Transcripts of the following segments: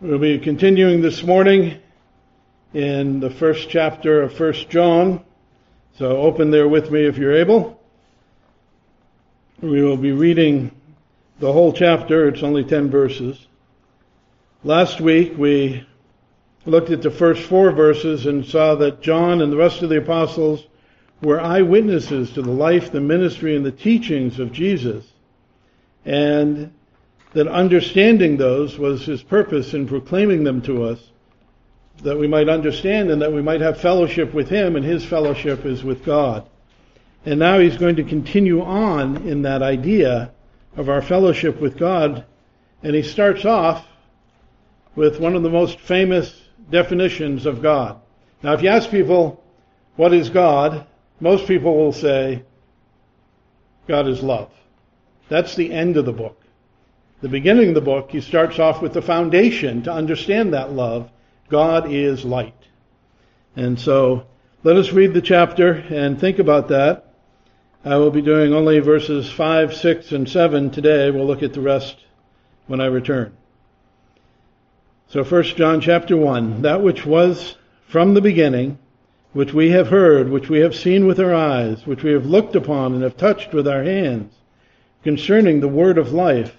We'll be continuing this morning in the first chapter of First John. So open there with me if you're able. We will be reading the whole chapter. It's only 10 verses. Last week we looked at the first four verses and saw that John and the rest of the apostles were eyewitnesses to the life, the ministry, and the teachings of Jesus. And that understanding those was his purpose in proclaiming them to us, that we might understand and that we might have fellowship with him, and his fellowship is with God. And now he's going to continue on in that idea of our fellowship with God, and he starts off with one of the most famous definitions of God. Now, if you ask people, what is God? Most people will say, God is love. That's the end of the book. The beginning of the book, he starts off with the foundation to understand that love. God is light. And so, let us read the chapter and think about that. I will be doing only verses 5, 6, and 7 today. We'll look at the rest when I return. So 1 John chapter 1, that which was from the beginning, which we have heard, which we have seen with our eyes, which we have looked upon and have touched with our hands, concerning the word of life.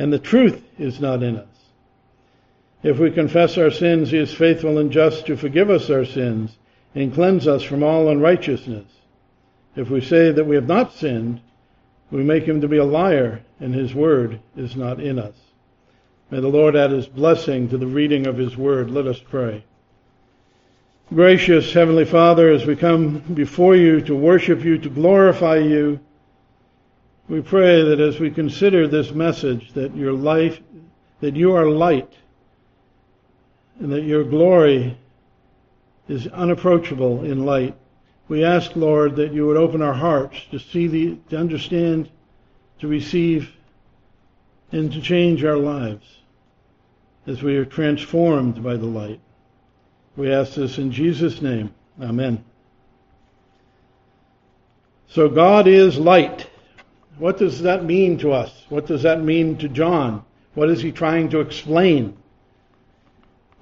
and the truth is not in us. If we confess our sins, he is faithful and just to forgive us our sins and cleanse us from all unrighteousness. If we say that we have not sinned, we make him to be a liar, and his word is not in us. May the Lord add his blessing to the reading of his word. Let us pray. Gracious Heavenly Father, as we come before you to worship you, to glorify you, we pray that as we consider this message, that your life, that you are light, and that your glory is unapproachable in light. We ask, Lord, that you would open our hearts to see the, to understand, to receive, and to change our lives as we are transformed by the light. We ask this in Jesus' name. Amen. So God is light. What does that mean to us? What does that mean to John? What is he trying to explain?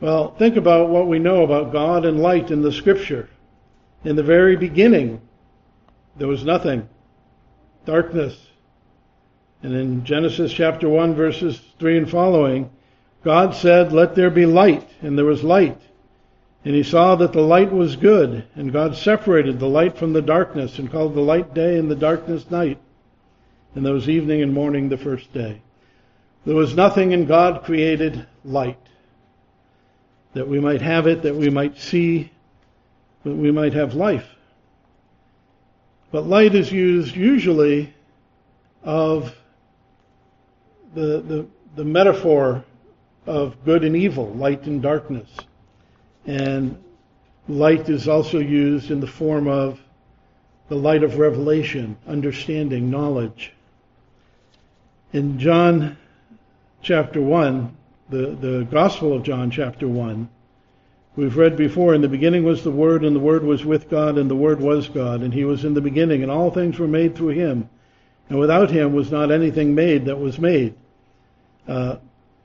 Well, think about what we know about God and light in the scripture. In the very beginning, there was nothing. Darkness. And in Genesis chapter 1 verses 3 and following, God said, let there be light, and there was light. And he saw that the light was good, and God separated the light from the darkness and called the light day and the darkness night. And there was evening and morning the first day. There was nothing and God created light. That we might have it, that we might see that we might have life. But light is used usually of the, the, the metaphor of good and evil, light and darkness. And light is also used in the form of the light of revelation, understanding, knowledge. In John chapter 1, the, the Gospel of John chapter 1, We've read before, in the beginning was the Word, and the Word was with God, and the Word was God, and He was in the beginning, and all things were made through Him. And without Him was not anything made that was made. Uh,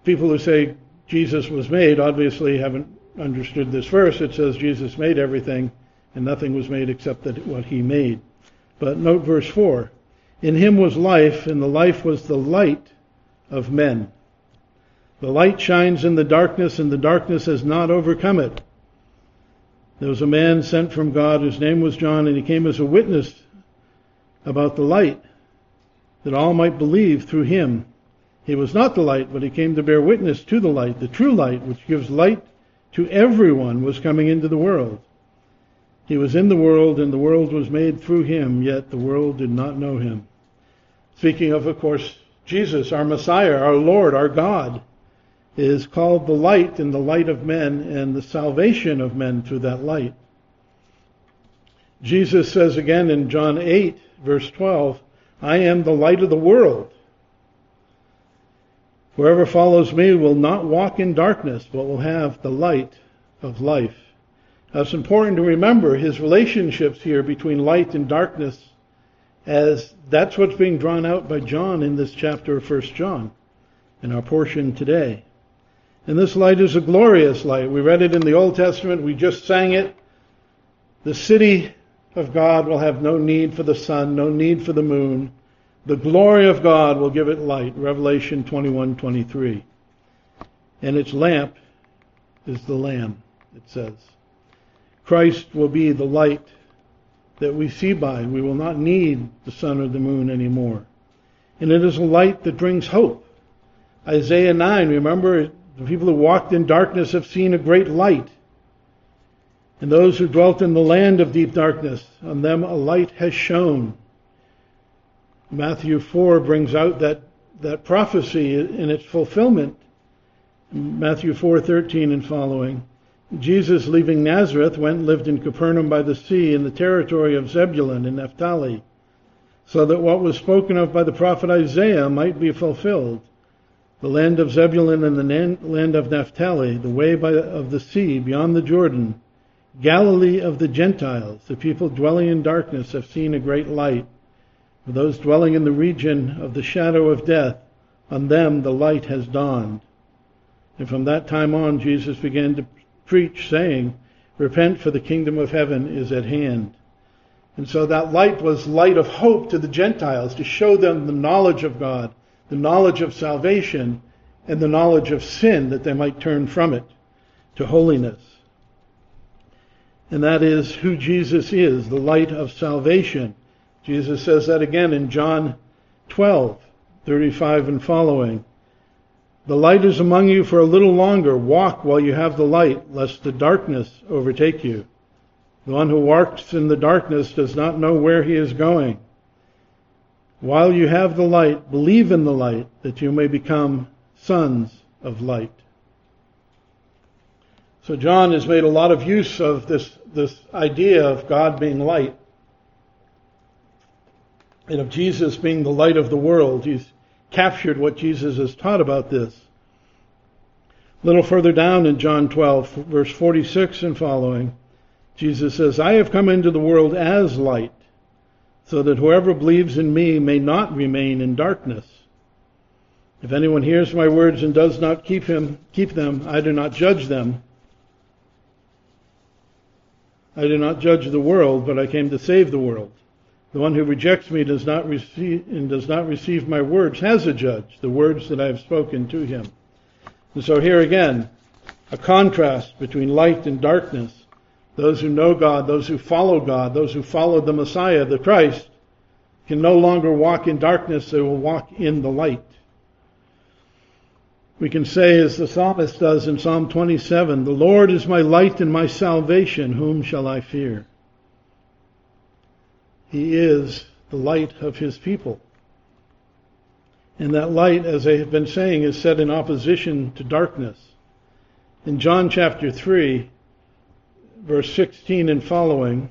people who say Jesus was made obviously haven't understood this verse. It says Jesus made everything, and nothing was made except that what He made. But note verse 4. In Him was life, and the life was the light of men. The light shines in the darkness, and the darkness has not overcome it. There was a man sent from God whose name was John, and he came as a witness about the light, that all might believe through him. He was not the light, but he came to bear witness to the light. The true light, which gives light to everyone, was coming into the world. He was in the world, and the world was made through him, yet the world did not know him. Speaking of, of course, Jesus, our Messiah, our Lord, our God, is called the light and the light of men and the salvation of men through that light. Jesus says again in John 8, verse 12, I am the light of the world. Whoever follows me will not walk in darkness, but will have the light of life. Now it's important to remember his relationships here between light and darkness, as that's what's being drawn out by John in this chapter of 1 John, in our portion today. And this light is a glorious light. We read it in the Old Testament, we just sang it. The city of God will have no need for the sun, no need for the moon. The glory of God will give it light. Revelation 21:23. And its lamp is the lamb, it says. Christ will be the light that we see by. We will not need the sun or the moon anymore. And it is a light that brings hope. Isaiah 9, remember, the people who walked in darkness have seen a great light. And those who dwelt in the land of deep darkness, on them a light has shone. Matthew 4 brings out that, that prophecy in its fulfillment. Matthew 4:13 and following. Jesus, leaving Nazareth, went and lived in Capernaum by the sea in the territory of Zebulun and Naphtali, so that what was spoken of by the prophet Isaiah might be fulfilled. The land of Zebulun and the land of Naphtali, the way by, of the sea beyond the Jordan, Galilee of the Gentiles, the people dwelling in darkness have seen a great light. For those dwelling in the region of the shadow of death, on them the light has dawned. And from that time on, Jesus began to preach, saying, Repent, for the kingdom of heaven is at hand. And so that light was light of hope to the Gentiles, to show them the knowledge of God, the knowledge of salvation, and the knowledge of sin, that they might turn from it to holiness. And that is who Jesus is, the light of salvation. Jesus says that again in John 12, 35 and following. The light is among you for a little longer. Walk while you have the light, lest the darkness overtake you. The one who walks in the darkness does not know where he is going. While you have the light, believe in the light, that you may become sons of light. So John has made a lot of use of this, this idea of God being light and of Jesus being the light of the world. He's captured what Jesus has taught about this. A little further down in John 12, verse 46 and following, Jesus says, I have come into the world as light, so that whoever believes in me may not remain in darkness. If anyone hears my words and does not keep him, keep them, I do not judge them. I do not judge the world, but I came to save the world. The one who rejects me does not receive and does not receive my words has a judge, the words that I have spoken to him. And so here again, a contrast between light and darkness. Those who know God, those who follow God, those who follow the Messiah, the Christ, can no longer walk in darkness, they will walk in the light. We can say, as the psalmist does in Psalm 27, The Lord is my light and my salvation, whom shall I fear? He is the light of his people. And that light, as I have been saying, is set in opposition to darkness. In John chapter 3, verse 16 and following,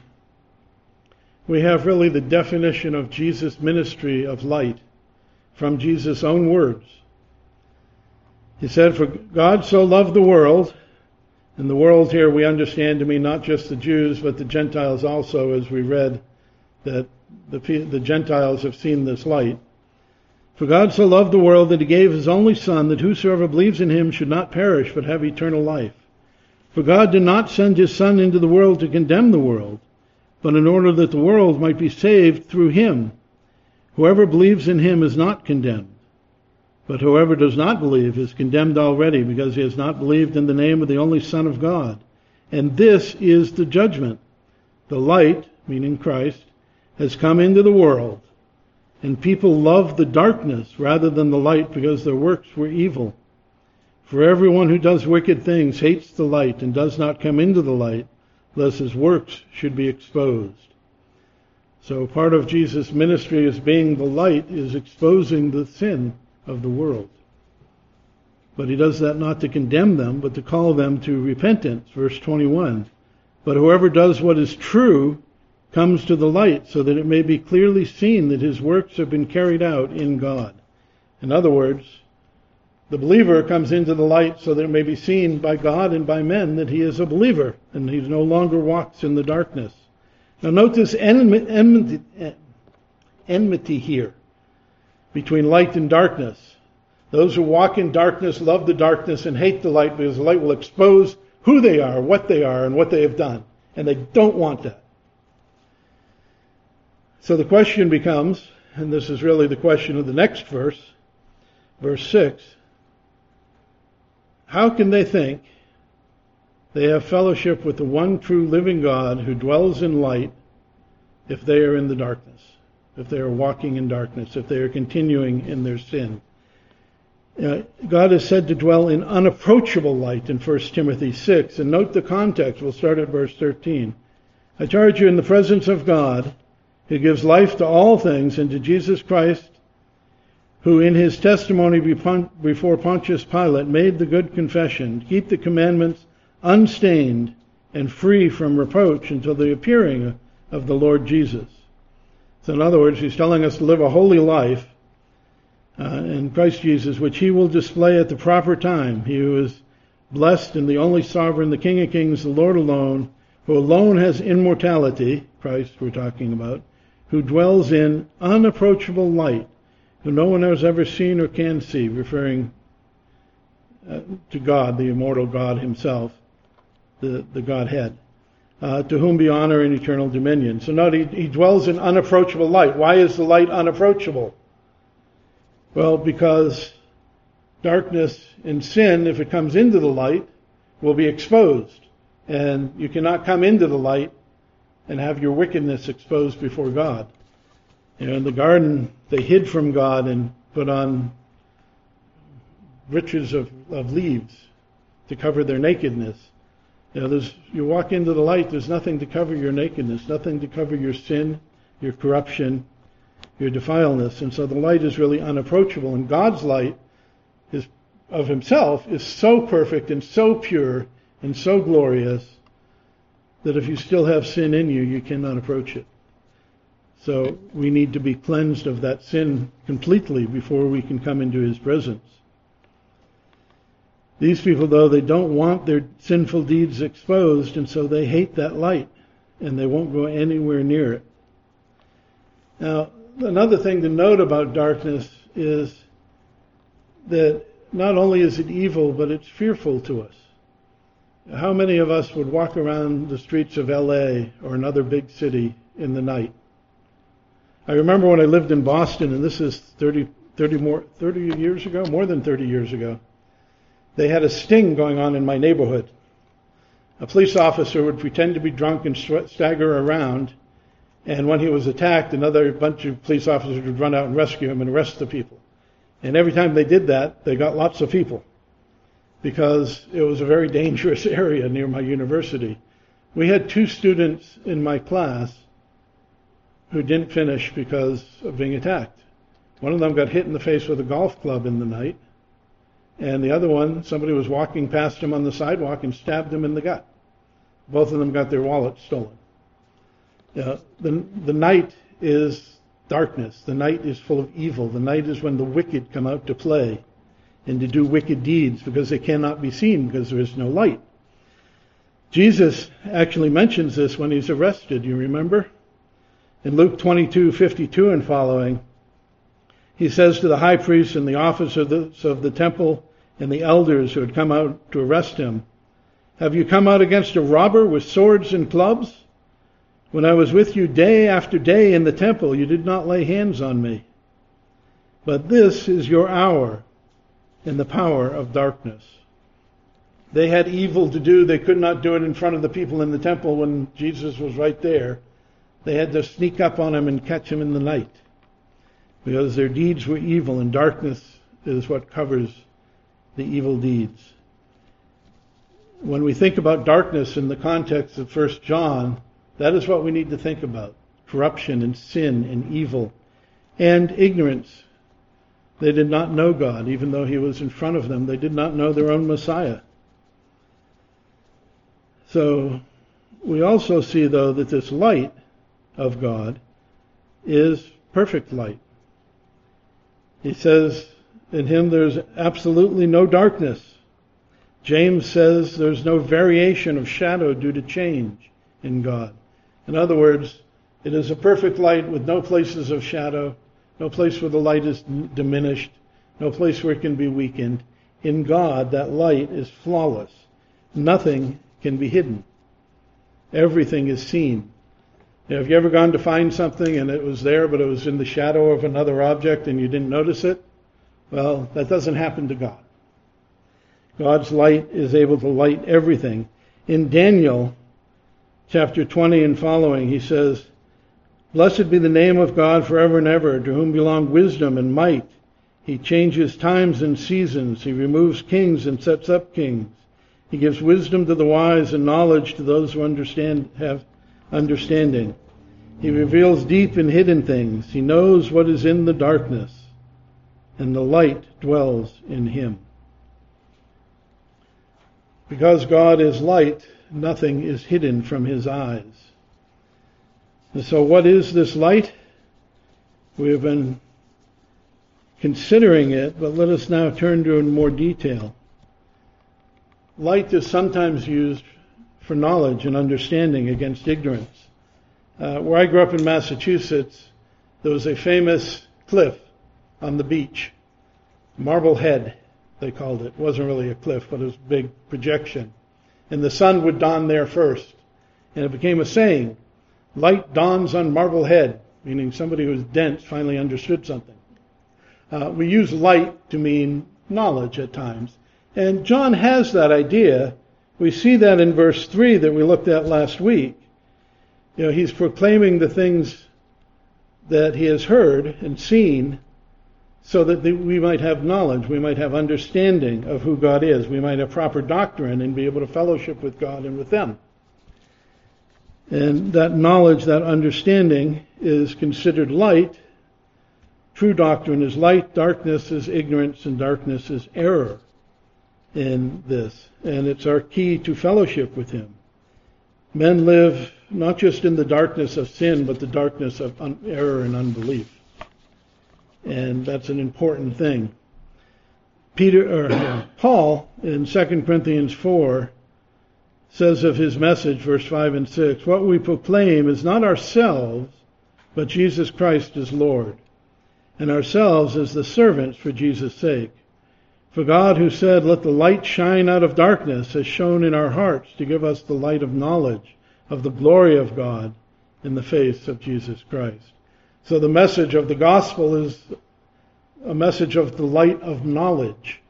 we have really the definition of Jesus' ministry of light from Jesus' own words. He said, For God so loved the world, and the world here we understand to mean not just the Jews, but the Gentiles also, as we read that the, the Gentiles have seen this light. For God so loved the world that he gave his only Son, that whosoever believes in him should not perish, but have eternal life. For God did not send his Son into the world to condemn the world, but in order that the world might be saved through him. Whoever believes in him is not condemned But whoever does not believe is condemned already because he has not believed in the name of the only Son of God. And this is the judgment. The light, meaning Christ, has come into the world, and people love the darkness rather than the light because their works were evil. For everyone who does wicked things hates the light and does not come into the light, lest his works should be exposed. So part of Jesus' ministry as being the light is exposing the sin of the world. But he does that not to condemn them, but to call them to repentance. Verse 21. But whoever does what is true comes to the light so that it may be clearly seen that his works have been carried out in God. In other words, the believer comes into the light so that it may be seen by God and by men that he is a believer and he no longer walks in the darkness. Now note this enmity, enmity here between light and darkness. Those who walk in darkness love the darkness and hate the light because the light will expose who they are, what they are, and what they have done. And they don't want that. So the question becomes, and this is really the question of the next verse, verse 6, how can they think they have fellowship with the one true living God who dwells in light if they are in the darkness, if they are walking in darkness, if they are continuing in their sin? Uh, God is said to dwell in unapproachable light in 1 Timothy 6. And note the context. We'll start at verse 13. I charge you in the presence of God, who gives life to all things, and to Jesus Christ, who in his testimony before Pontius Pilate made the good confession, keep the commandments unstained and free from reproach until the appearing of the Lord Jesus. So in other words, he's telling us to live a holy life uh, in Christ Jesus, which he will display at the proper time. He who is blessed and the only sovereign, the King of Kings, the Lord alone, who alone has immortality, Christ we're talking about, who dwells in unapproachable light, who no one has ever seen or can see, referring uh, to God, the immortal God himself, the, the Godhead. Uh, to whom be honor and eternal dominion. So note, he, he dwells in unapproachable light. Why is the light unapproachable? Well, because darkness and sin, if it comes into the light, will be exposed. And you cannot come into the light and have your wickedness exposed before God. You know, in the garden, they hid from God and put on riches of, of leaves to cover their nakedness. You know, there's, you walk into the light, there's nothing to cover your nakedness, nothing to cover your sin, your corruption, your defileness. And so the light is really unapproachable. And God's light is of himself is so perfect and so pure and so glorious that if you still have sin in you, you cannot approach it. So we need to be cleansed of that sin completely before we can come into his presence. These people, though, they don't want their sinful deeds exposed, and so they hate that light, and they won't go anywhere near it. Now, another thing to note about darkness is that not only is it evil, but it's fearful to us. How many of us would walk around the streets of LA or another big city in the night? I remember when I lived in Boston, and this is 30, 30 more, 30 years ago, more than 30 years ago. They had a sting going on in my neighborhood. A police officer would pretend to be drunk and stagger around and when he was attacked, another bunch of police officers would run out and rescue him and arrest the people. And every time they did that, they got lots of people because it was a very dangerous area near my university. We had two students in my class who didn't finish because of being attacked. One of them got hit in the face with a golf club in the night, and the other one, somebody was walking past him on the sidewalk and stabbed him in the gut. Both of them got their wallets stolen. Uh, the, the night is darkness. The night is full of evil. The night is when the wicked come out to play and to do wicked deeds because they cannot be seen because there is no light. Jesus actually mentions this when he's arrested. You remember? In Luke 22:52 and following, he says to the high priest and the officers of the temple and the elders who had come out to arrest him, Have you come out against a robber with swords and clubs? When I was with you day after day in the temple, you did not lay hands on me. But this is your hour and the power of darkness. They had evil to do. They could not do it in front of the people in the temple when Jesus was right there. They had to sneak up on him and catch him in the night because their deeds were evil, and darkness is what covers the evil deeds. When we think about darkness in the context of 1 John, that is what we need to think about corruption and sin and evil and ignorance. They did not know God, even though He was in front of them. They did not know their own Messiah. So we also see, though, that this light of God is perfect light. He says, in him there's absolutely no darkness. James says there's no variation of shadow due to change in God. In other words, it is a perfect light with no places of shadow, no place where the light is diminished, no place where it can be weakened. In God, that light is flawless. Nothing can be hidden. Everything is seen. have you ever gone to find something and it was there, but it was in the shadow of another object and you didn't notice it? Well, that doesn't happen to God. God's light is able to light everything. In Daniel chapter 20 and following, he says, Blessed be the name of God forever and ever, to whom belong wisdom and might. He changes times and seasons. He removes kings and sets up kings. He gives wisdom to the wise and knowledge to those who understand, have understanding. He reveals deep and hidden things. He knows what is in the darkness, and the light dwells in him. Because God is light, nothing is hidden from his eyes. And so, what is this light? We have been considering it, but let us now turn to it in more detail. Light is sometimes used for knowledge and understanding against ignorance. Uh, where I grew up in Massachusetts, there was a famous cliff on the beach, Marblehead, they called it. It wasn't really a cliff, but it was a big projection. And the sun would dawn there first. And it became a saying, light dawns on Marblehead, meaning somebody who's dense finally understood something. Uh, we use light to mean knowledge at times. And John has that idea. We see that in verse 3 that we looked at last week. You know, he's proclaiming the things that he has heard and seen so that we might have knowledge, we might have understanding of who God is, we might have proper doctrine and be able to fellowship with God and with them. And that knowledge, that understanding is considered light. True doctrine is light, darkness is ignorance, and darkness is error in this, and it's our key to fellowship with Him. Men live not just in the darkness of sin, but the darkness of un- error and unbelief. And that's an important thing. Peter or uh, Paul in 2 Corinthians 4 says of his message, verse 5 and 6, what we proclaim is not ourselves, but Jesus Christ is Lord, and ourselves as the servants for Jesus' sake. For God, who said, Let the light shine out of darkness, has shone in our hearts to give us the light of knowledge of the glory of God in the face of Jesus Christ. So the message of the gospel is a message of the light of knowledge.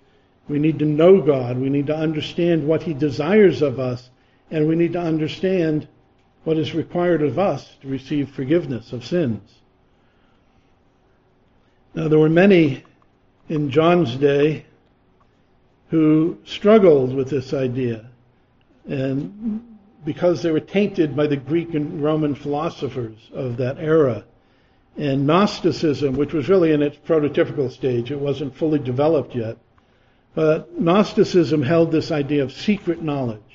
We need to know God. We need to understand what He desires of us. And we need to understand what is required of us to receive forgiveness of sins. Now, there were many in John's day who struggled with this idea. And because they were tainted by the Greek and Roman philosophers of that era. And Gnosticism, which was really in its prototypical stage, it wasn't fully developed yet. But Gnosticism held this idea of secret knowledge,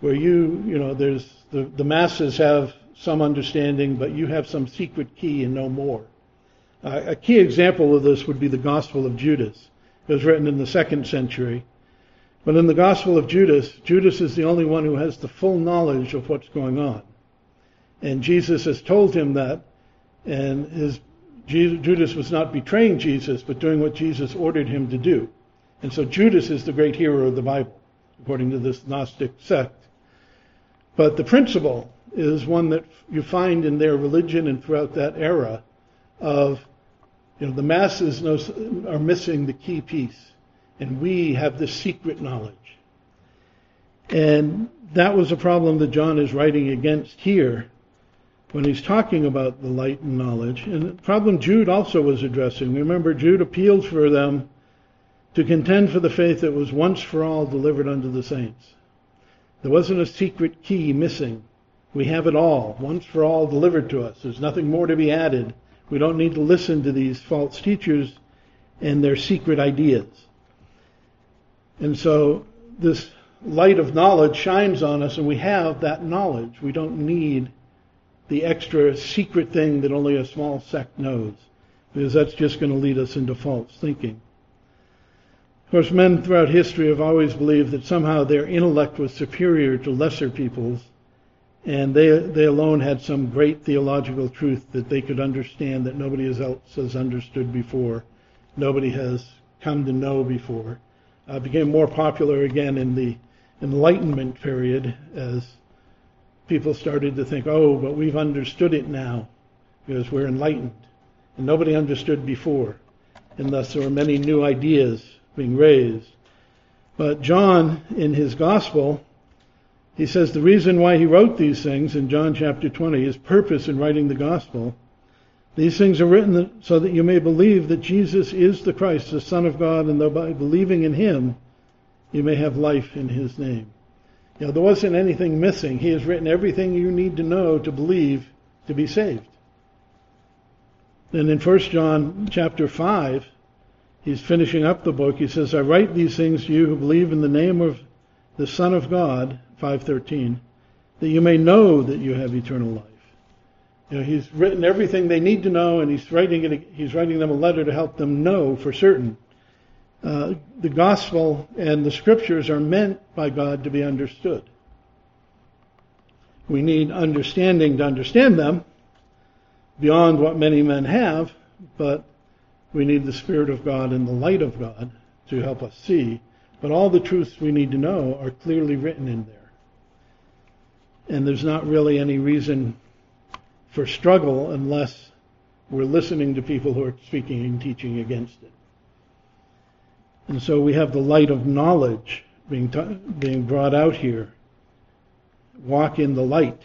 where you, you know, there's the, the masses have some understanding, but you have some secret key and no more. Uh, a key example of this would be the Gospel of Judas. It was written in the second century. But in the Gospel of Judas, Judas is the only one who has the full knowledge of what's going on. And Jesus has told him that, and his, Judas was not betraying Jesus, but doing what Jesus ordered him to do. And so Judas is the great hero of the Bible, according to this Gnostic sect. But the principle is one that you find in their religion and throughout that era of you know, the masses are missing the key piece. And we have the secret knowledge. And that was a problem that John is writing against here when he's talking about the light and knowledge. And the problem Jude also was addressing. Remember, Jude appealed for them to contend for the faith that was once for all delivered unto the saints. There wasn't a secret key missing. We have it all, once for all delivered to us. There's nothing more to be added. We don't need to listen to these false teachers and their secret ideas. And so this light of knowledge shines on us and we have that knowledge. We don't need the extra secret thing that only a small sect knows because that's just going to lead us into false thinking. Of course, men throughout history have always believed that somehow their intellect was superior to lesser people's, and they, they alone had some great theological truth that they could understand that nobody else has understood before, nobody has come to know before. Uh, became more popular again in the Enlightenment period as people started to think, oh, but we've understood it now because we're enlightened. And nobody understood before. And thus there were many new ideas being raised. But John, in his gospel, he says the reason why he wrote these things in John chapter 20, his purpose in writing the gospel, these things are written so that you may believe that Jesus is the Christ, the Son of God, and that by believing in him, you may have life in his name. You know, there wasn't anything missing. He has written everything you need to know to believe to be saved. And in 1 John chapter 5, he's finishing up the book. He says, I write these things to you who believe in the name of the Son of God, 513, that you may know that you have eternal life. You know, he's written everything they need to know, and he's writing it, he's writing them a letter to help them know for certain. Uh, the gospel and the scriptures are meant by God to be understood. We need understanding to understand them beyond what many men have, but we need the Spirit of God and the light of God to help us see. But all the truths we need to know are clearly written in there. And there's not really any reason for struggle unless we're listening to people who are speaking and teaching against it. And so we have the light of knowledge being, t- being brought out here. Walk in the light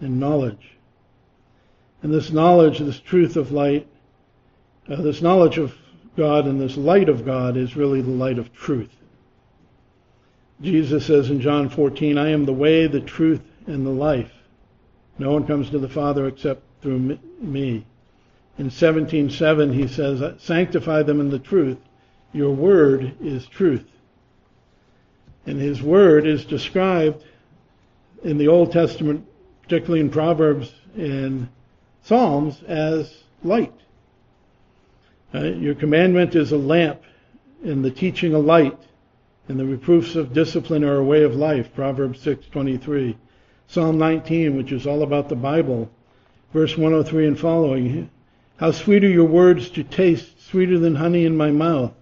and knowledge. And this knowledge, this truth of light, uh, this knowledge of God and this light of God is really the light of truth. Jesus says in John 14, I am the way, the truth, and the life. No one comes to the Father except through me. In 17:7 he says, "Sanctify them in the truth. Your word is truth." And his word is described in the Old Testament, particularly in Proverbs and Psalms, as light. Uh, your commandment is a lamp, and the teaching a light, and the reproofs of discipline are a way of life. Proverbs 6:23. Psalm 19, which is all about the Bible, verse 103 and following. How sweet are your words to taste, sweeter than honey in my mouth.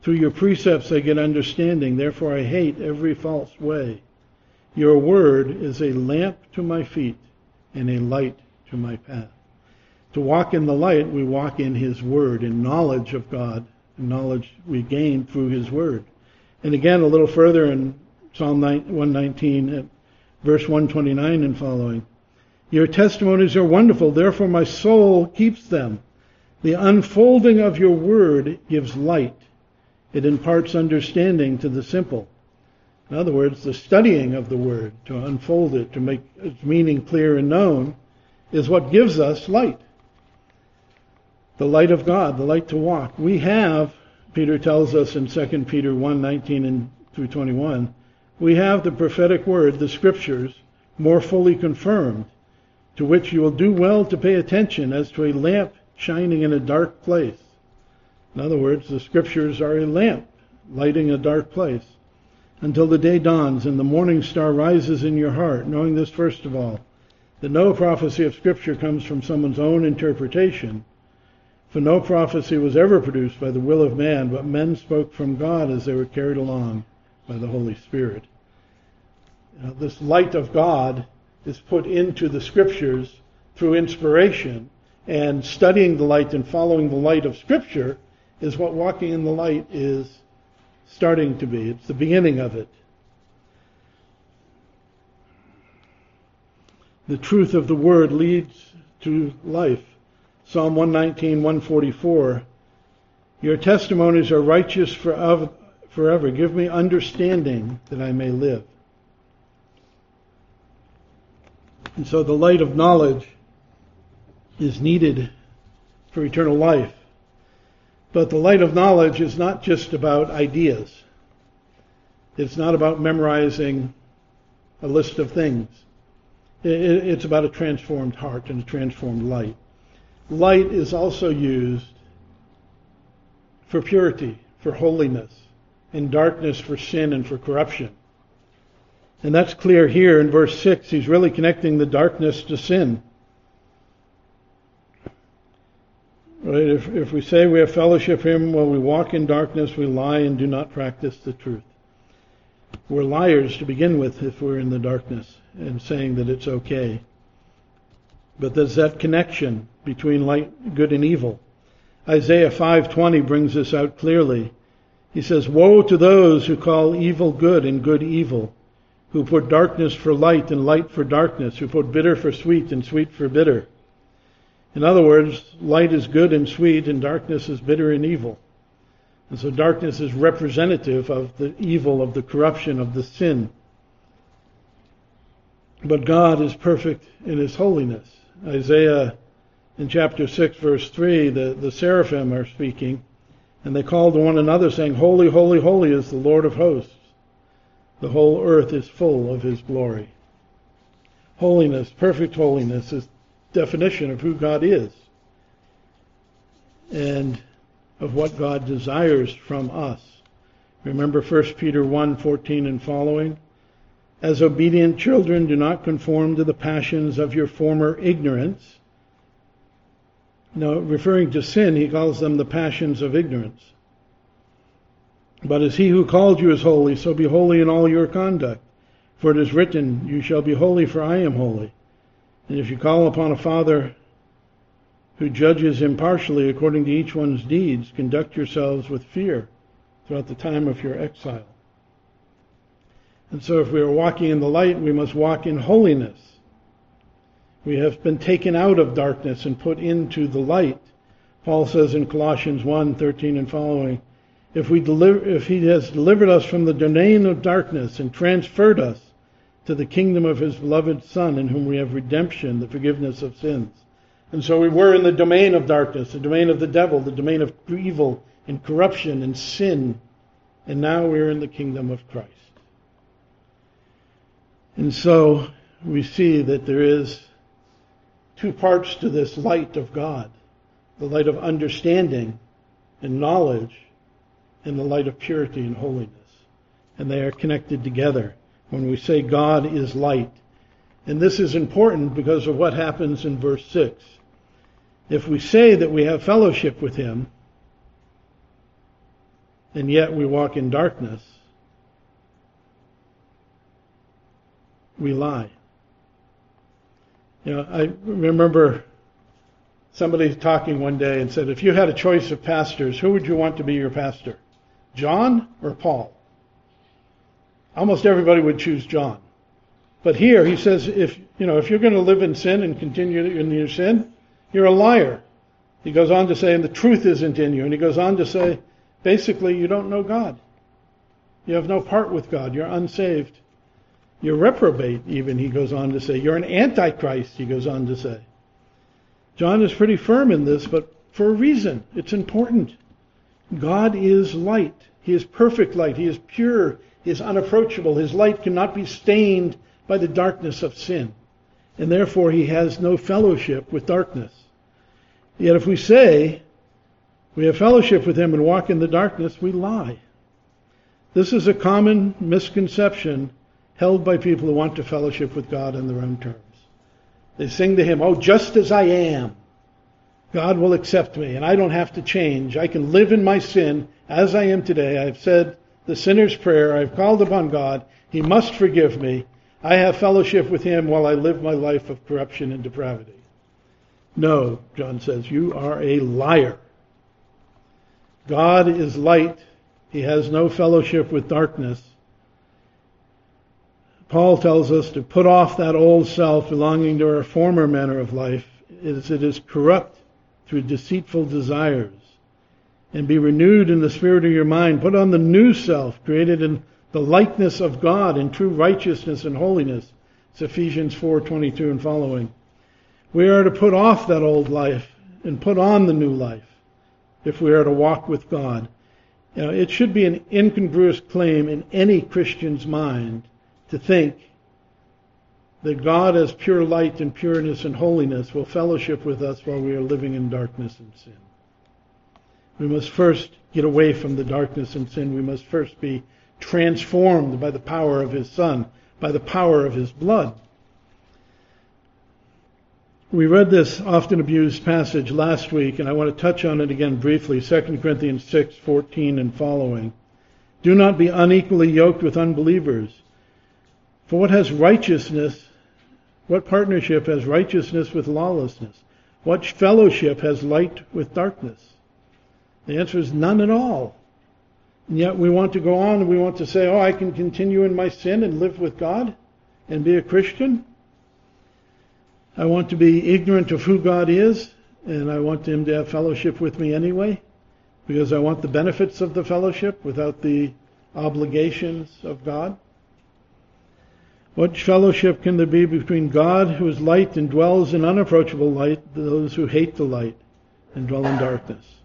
Through your precepts I get understanding, therefore I hate every false way. Your word is a lamp to my feet and a light to my path. To walk in the light, we walk in His Word, in knowledge of God, knowledge we gain through His Word. And again, a little further in Psalm 119, verse 129 and following. Your testimonies are wonderful, therefore my soul keeps them. The unfolding of your word gives light. It imparts understanding to the simple. In other words, the studying of the word, to unfold it, to make its meaning clear and known, is what gives us light. The light of God, the light to walk. We have, Peter tells us in 2 Peter 1, 19 and through 21, we have the prophetic word, the scriptures, more fully confirmed, to which you will do well to pay attention as to a lamp shining in a dark place. In other words, the scriptures are a lamp lighting a dark place until the day dawns and the morning star rises in your heart, knowing this first of all, that no prophecy of scripture comes from someone's own interpretation. For no prophecy was ever produced by the will of man, but men spoke from God as they were carried along by the Holy Spirit. Uh, this light of God is put into the scriptures through inspiration, and studying the light and following the light of scripture is what walking in the light is starting to be. It's the beginning of it. The truth of the word leads to life. Psalm 119, 144. Your testimonies are righteous forever. Give me understanding that I may live. And so the light of knowledge is needed for eternal life. But the light of knowledge is not just about ideas. It's not about memorizing a list of things. It's about a transformed heart and a transformed light. Light is also used for purity, for holiness, and darkness for sin and for corruption. And that's clear here in verse 6. He's really connecting the darkness to sin. Right? If, if we say we have fellowship with Him while we walk in darkness, we lie and do not practice the truth. We're liars to begin with if we're in the darkness and saying that it's okay. But there's that connection between light, good and evil. Isaiah 5:20 brings this out clearly. He says, "Woe to those who call evil good and good evil, who put darkness for light and light for darkness, who put bitter for sweet and sweet for bitter." In other words, light is good and sweet, and darkness is bitter and evil. And so darkness is representative of the evil, of the corruption, of the sin. But God is perfect in His holiness. Isaiah in chapter 6, verse 3, the, the seraphim are speaking, and they call to one another, saying, Holy, holy, holy is the Lord of hosts. The whole earth is full of His glory. Holiness, perfect holiness, is definition of who God is and of what God desires from us. Remember 1 Peter 1:14 and following. As obedient children, do not conform to the passions of your former ignorance. Now, referring to sin, he calls them the passions of ignorance. But as he who called you is holy, so be holy in all your conduct. For it is written, You shall be holy, for I am holy. And if you call upon a Father who judges impartially according to each one's deeds, conduct yourselves with fear throughout the time of your exile. And so if we are walking in the light, we must walk in holiness. We have been taken out of darkness and put into the light. Paul says in Colossians 1:13 and following, if we deliver, if he has delivered us from the domain of darkness and transferred us to the kingdom of his beloved Son, in whom we have redemption, the forgiveness of sins. And so we were in the domain of darkness, the domain of the devil, the domain of evil and corruption and sin. And now we're in the kingdom of Christ. And so we see that there is two parts to this light of God the light of understanding and knowledge, and the light of purity and holiness. And they are connected together when we say God is light. And this is important because of what happens in verse 6. If we say that we have fellowship with Him, and yet we walk in darkness, we lie. You know, I remember somebody talking one day and said, if you had a choice of pastors, who would you want to be your pastor? John or Paul? almost everybody would choose John. But here he says, if you know, if you're going to live in sin and continue in your sin, you're a liar. He goes on to say, and the truth isn't in you. And he goes on to say, basically, you don't know God. You have no part with God. You're unsaved. You're reprobate, even, he goes on to say. You're an antichrist, he goes on to say. John is pretty firm in this, but for a reason. It's important. God is light. He is perfect light. He is pure He is unapproachable. His light cannot be stained by the darkness of sin. And therefore he has no fellowship with darkness. Yet if we say we have fellowship with him and walk in the darkness, we lie. This is a common misconception held by people who want to fellowship with God on their own terms. They sing to him, Oh, just as I am, God will accept me, and I don't have to change. I can live in my sin as I am today. I've said the sinner's prayer. I've called upon God. He must forgive me. I have fellowship with Him while I live my life of corruption and depravity. No, John says, you are a liar. God is light He has no fellowship with darkness. Paul tells us to put off that old self belonging to our former manner of life, as it is corrupt through deceitful desires, and be renewed in the spirit of your mind. Put on the new self, created in the likeness of God in true righteousness and holiness. It's Ephesians 4:22 and following. We are to put off that old life and put on the new life if we are to walk with God. You know, it should be an incongruous claim in any Christian's mind to think that God, as pure light and pureness and holiness, will fellowship with us while we are living in darkness and sin. We must first get away from the darkness and sin. We must first be transformed by the power of His Son, by the power of His blood. We read this often abused passage last week, and I want to touch on it again briefly. 2 Corinthians 6, 14 and following. Do not be unequally yoked with unbelievers. For what has righteousness, what partnership has righteousness with lawlessness? What fellowship has light with darkness? The answer is none at all. And yet we want to go on and we want to say, oh, I can continue in my sin and live with God and be a Christian. I want to be ignorant of who God is and I want Him to have fellowship with me anyway because I want the benefits of the fellowship without the obligations of God. What fellowship can there be between God, who is light and dwells in unapproachable light, those who hate the light and dwell in darkness?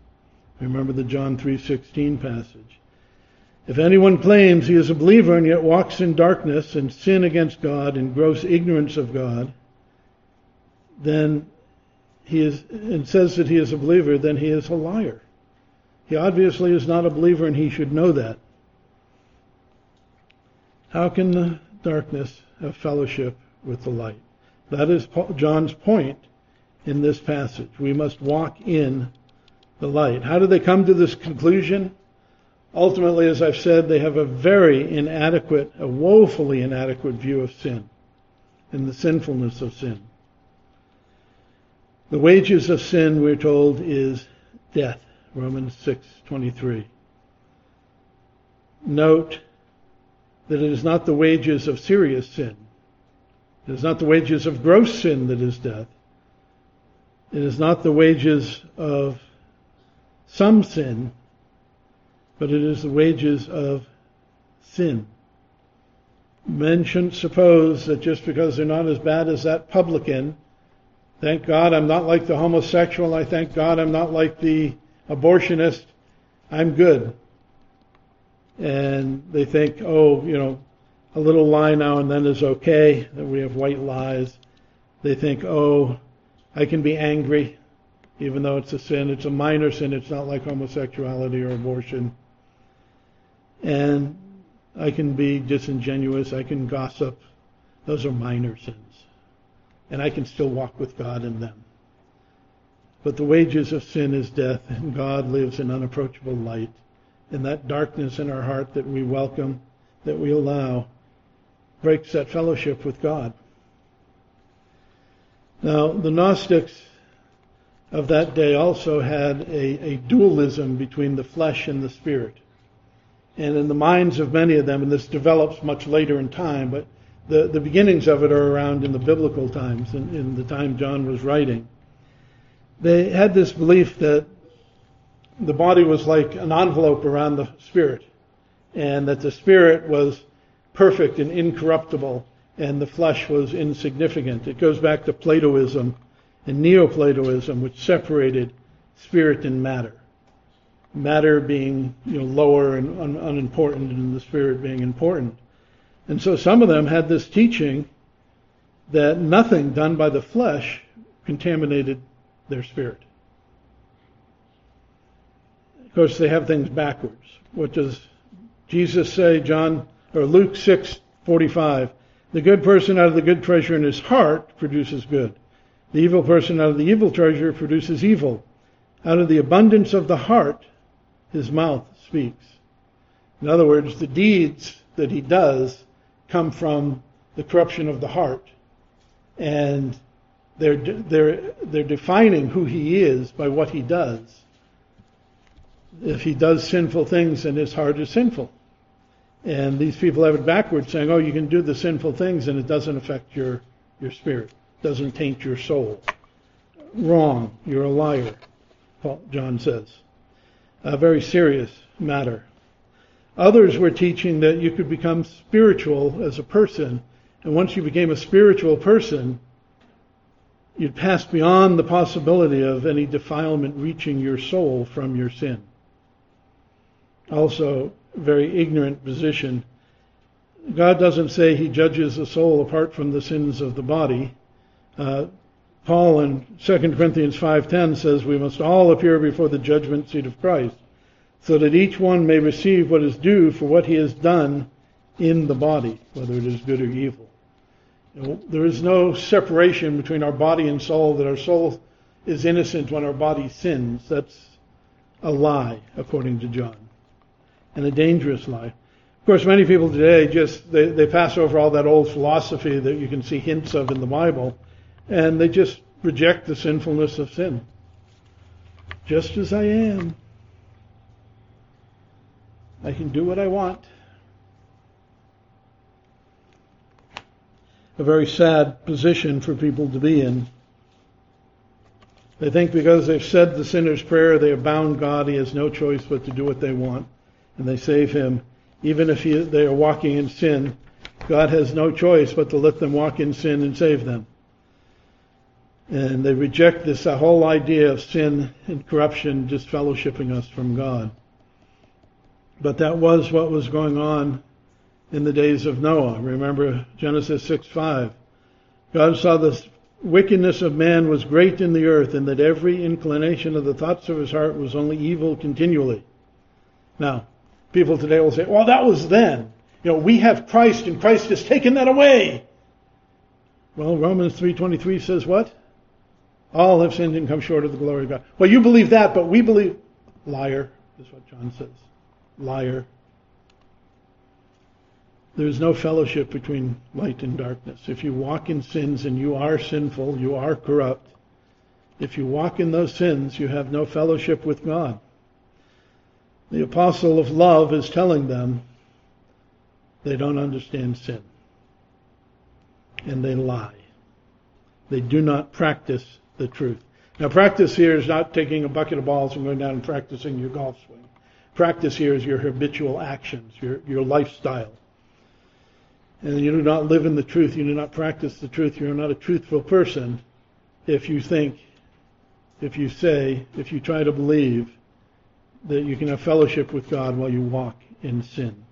Remember the John 3:16 passage. If anyone claims he is a believer and yet walks in darkness and sin against God and gross ignorance of God, then he is and says that he is a believer, then he is a liar. He obviously is not a believer and he should know that. How can the darkness have fellowship with the light. That is John's point in this passage. We must walk in the light. How do they come to this conclusion? Ultimately, as I've said, they have a very inadequate, a woefully inadequate view of sin and the sinfulness of sin. The wages of sin, we're told, is death. Romans 6:23. Note that it is not the wages of serious sin. It is not the wages of gross sin that is death. It is not the wages of some sin, but it is the wages of sin. Men shouldn't suppose that just because they're not as bad as that publican, thank God I'm not like the homosexual, I thank God I'm not like the abortionist, I'm good and they think, oh, you know, a little lie now and then is okay, that we have white lies. They think, oh, I can be angry, even though it's a sin. It's a minor sin. It's not like homosexuality or abortion. And I can be disingenuous. I can gossip. Those are minor sins. And I can still walk with God in them. But the wages of sin is death, and God lives in unapproachable light and that darkness in our heart that we welcome, that we allow, breaks that fellowship with God. Now, the Gnostics of that day also had a, a dualism between the flesh and the spirit. And in the minds of many of them, and this develops much later in time, but the, the beginnings of it are around in the biblical times, in, in the time John was writing. They had this belief that the body was like an envelope around the spirit, and that the spirit was perfect and incorruptible, and the flesh was insignificant. It goes back to Platoism and Neoplatoism, which separated spirit and matter. Matter being you know lower and un- unimportant, and the spirit being important. And so some of them had this teaching that nothing done by the flesh contaminated their spirit. Of course, they have things backwards. What does Jesus say, John or Luke 6:45? The good person out of the good treasure in his heart produces good. The evil person out of the evil treasure produces evil. Out of the abundance of the heart, his mouth speaks. In other words, the deeds that he does come from the corruption of the heart. And they're, they're, they're defining who he is by what he does. If he does sinful things, then his heart is sinful. And these people have it backwards, saying, "Oh, you can do the sinful things, and it doesn't affect your your spirit, doesn't taint your soul." Wrong. You're a liar. Paul, John says. A very serious matter. Others were teaching that you could become spiritual as a person, and once you became a spiritual person, you'd pass beyond the possibility of any defilement reaching your soul from your sin. Also, very ignorant position. God doesn't say he judges the soul apart from the sins of the body. Uh, Paul in 2 Corinthians 5:10 says we must all appear before the judgment seat of Christ, so that each one may receive what is due for what he has done in the body, whether it is good or evil. There is no separation between our body and soul, that our soul is innocent when our body sins. That's a lie, according to John and a dangerous life. Of course, many people today just they, they pass over all that old philosophy that you can see hints of in the Bible, and they just reject the sinfulness of sin. Just as I am. I can do what I want. A very sad position for people to be in. They think because they've said the sinner's prayer, they have bound God. He has no choice but to do what they want and they save him, even if he, they are walking in sin, God has no choice but to let them walk in sin and save them. And they reject this whole idea of sin and corruption disfellowshipping us from God. But that was what was going on in the days of Noah. Remember Genesis 6 5. God saw the wickedness of man was great in the earth, and that every inclination of the thoughts of his heart was only evil continually. Now, People today will say, well, that was then. You know, we have Christ and Christ has taken that away. Well, Romans 3.23 says what? All have sinned and come short of the glory of God. Well, you believe that, but we believe... Liar, is what John says. Liar. There is no fellowship between light and darkness. If you walk in sins and you are sinful, you are corrupt. If you walk in those sins, you have no fellowship with God. The apostle of love is telling them they don't understand sin. And they lie. They do not practice the truth. Now, practice here is not taking a bucket of balls and going down and practicing your golf swing. Practice here is your habitual actions, your, your lifestyle. And you do not live in the truth. You do not practice the truth. You're not a truthful person if you think, if you say, if you try to believe that you can have fellowship with God while you walk in sin.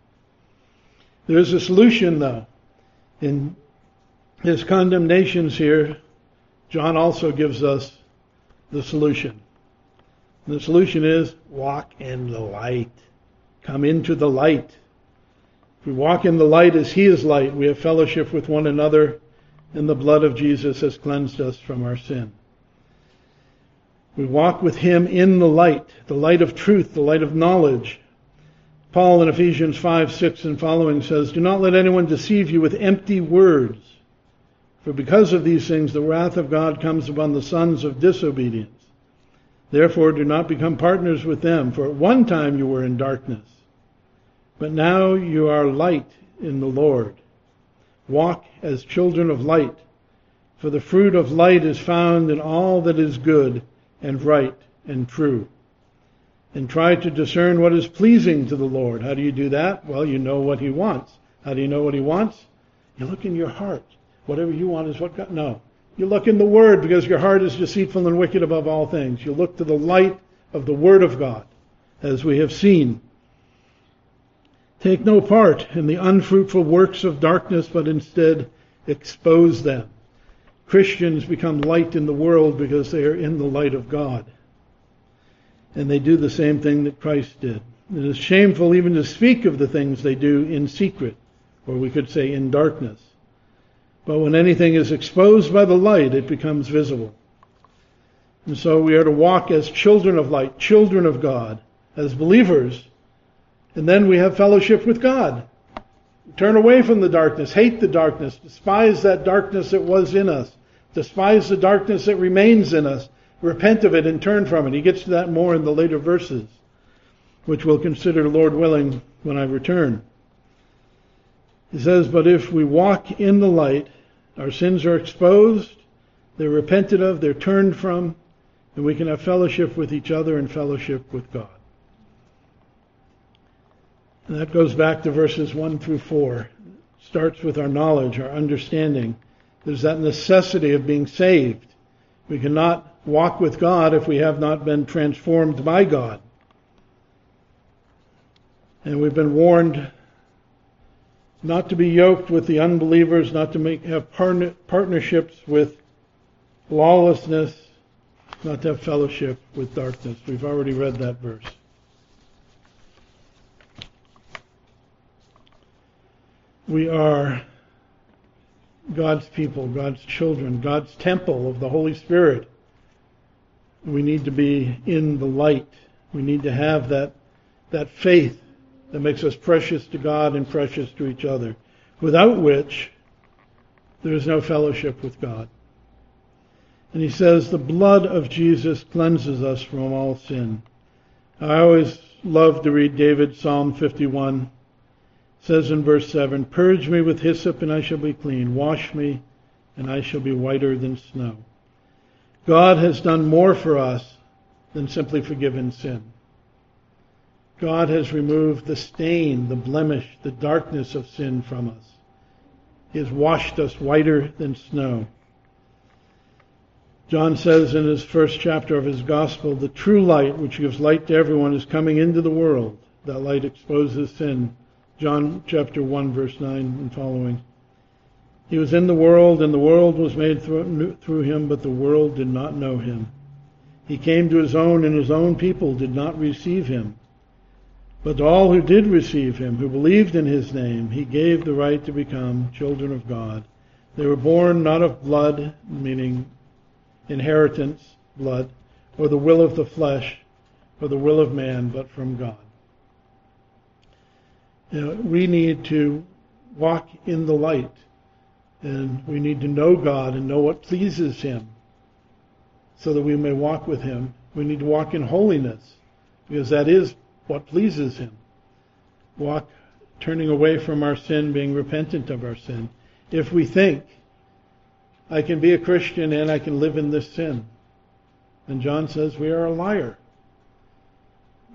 There is a solution, though. In his condemnations here, John also gives us the solution. The solution is walk in the light. Come into the light. If we walk in the light as he is light, we have fellowship with one another, and the blood of Jesus has cleansed us from our sin. We walk with him in the light, the light of truth, the light of knowledge. Paul in Ephesians 5, 6 and following says, Do not let anyone deceive you with empty words. For because of these things the wrath of God comes upon the sons of disobedience. Therefore do not become partners with them, for at one time you were in darkness. But now you are light in the Lord. Walk as children of light, for the fruit of light is found in all that is good and right and true. And try to discern what is pleasing to the Lord. How do you do that? Well, you know what He wants. How do you know what He wants? You look in your heart. Whatever you want is what God. No. You look in the Word because your heart is deceitful and wicked above all things. You look to the light of the Word of God, as we have seen. Take no part in the unfruitful works of darkness, but instead expose them. Christians become light in the world because they are in the light of God. And they do the same thing that Christ did. It is shameful even to speak of the things they do in secret, or we could say in darkness. But when anything is exposed by the light, it becomes visible. And so we are to walk as children of light, children of God, as believers. And then we have fellowship with God. Turn away from the darkness, hate the darkness, despise that darkness that was in us, Despise the darkness that remains in us. Repent of it and turn from it. He gets to that more in the later verses. which we'll consider, Lord willing, when I return. He says, But if we walk in the light, our sins are exposed, they're repented of, they're turned from, and we can have fellowship with each other and fellowship with God. And that goes back to verses 1 through 4. It starts with our knowledge, our understanding. There's that necessity of being saved. We cannot walk with God if we have not been transformed by God. And we've been warned not to be yoked with the unbelievers, not to make, have partnerships with lawlessness, not to have fellowship with darkness. We've already read that verse. We are God's people, God's children, God's temple of the Holy Spirit. We need to be in the light. We need to have that, that faith that makes us precious to God and precious to each other, without which there is no fellowship with God. And he says, the blood of Jesus cleanses us from all sin. I always love to read David's Psalm 51. Says in verse 7, Purge me with hyssop and I shall be clean. Wash me and I shall be whiter than snow. God has done more for us than simply forgiven sin. God has removed the stain, the blemish, the darkness of sin from us. He has washed us whiter than snow. John says in his first chapter of his gospel, the true light, which gives light to everyone, is coming into the world. That light exposes sin. John chapter 1 verse 9 and following. He was in the world, and the world was made through, him, but the world did not know him. He came to his own, and his own people did not receive him. But all who did receive him, who believed in his name, he gave the right to become children of God. They were born not of blood, meaning inheritance, blood, or the will of the flesh, or the will of man, but from God. You know, we need to walk in the light and we need to know God and know what pleases Him so that we may walk with Him. We need to walk in holiness because that is what pleases Him. Walk turning away from our sin, being repentant of our sin. If we think, I can be a Christian and I can live in this sin, then John says we are a liar.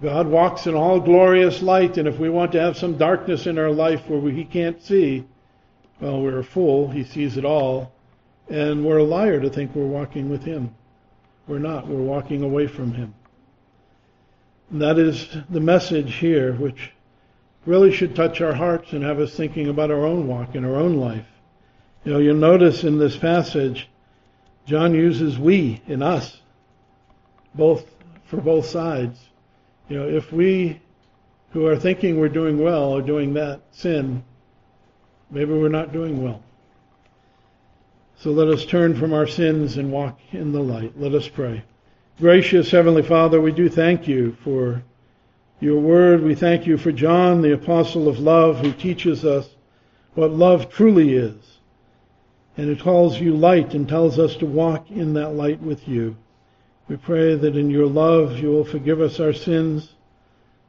God walks in all glorious light, and if we want to have some darkness in our life where we, He can't see, well, we're a fool. He sees it all. And we're a liar to think we're walking with Him. We're not. We're walking away from Him. And that is the message here, which really should touch our hearts and have us thinking about our own walk in our own life. You know, you'll notice in this passage, John uses we in us, both for both sides. You know, if we who are thinking we're doing well are doing that sin, Maybe we're not doing well. So let us turn from our sins and walk in the light. Let us pray. Gracious Heavenly Father, we do thank you for your word. We thank you for John, the apostle of love, who teaches us what love truly is. And who calls you light and tells us to walk in that light with you. We pray that in your love you will forgive us our sins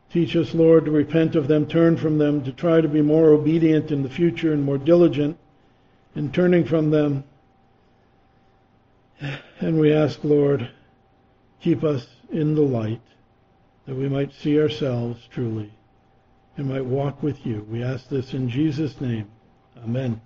Teach us, Lord, to repent of them, turn from them, to try to be more obedient in the future and more diligent in turning from them. And we ask, Lord, keep us in the light that we might see ourselves truly and might walk with you. We ask this in Jesus' name. Amen.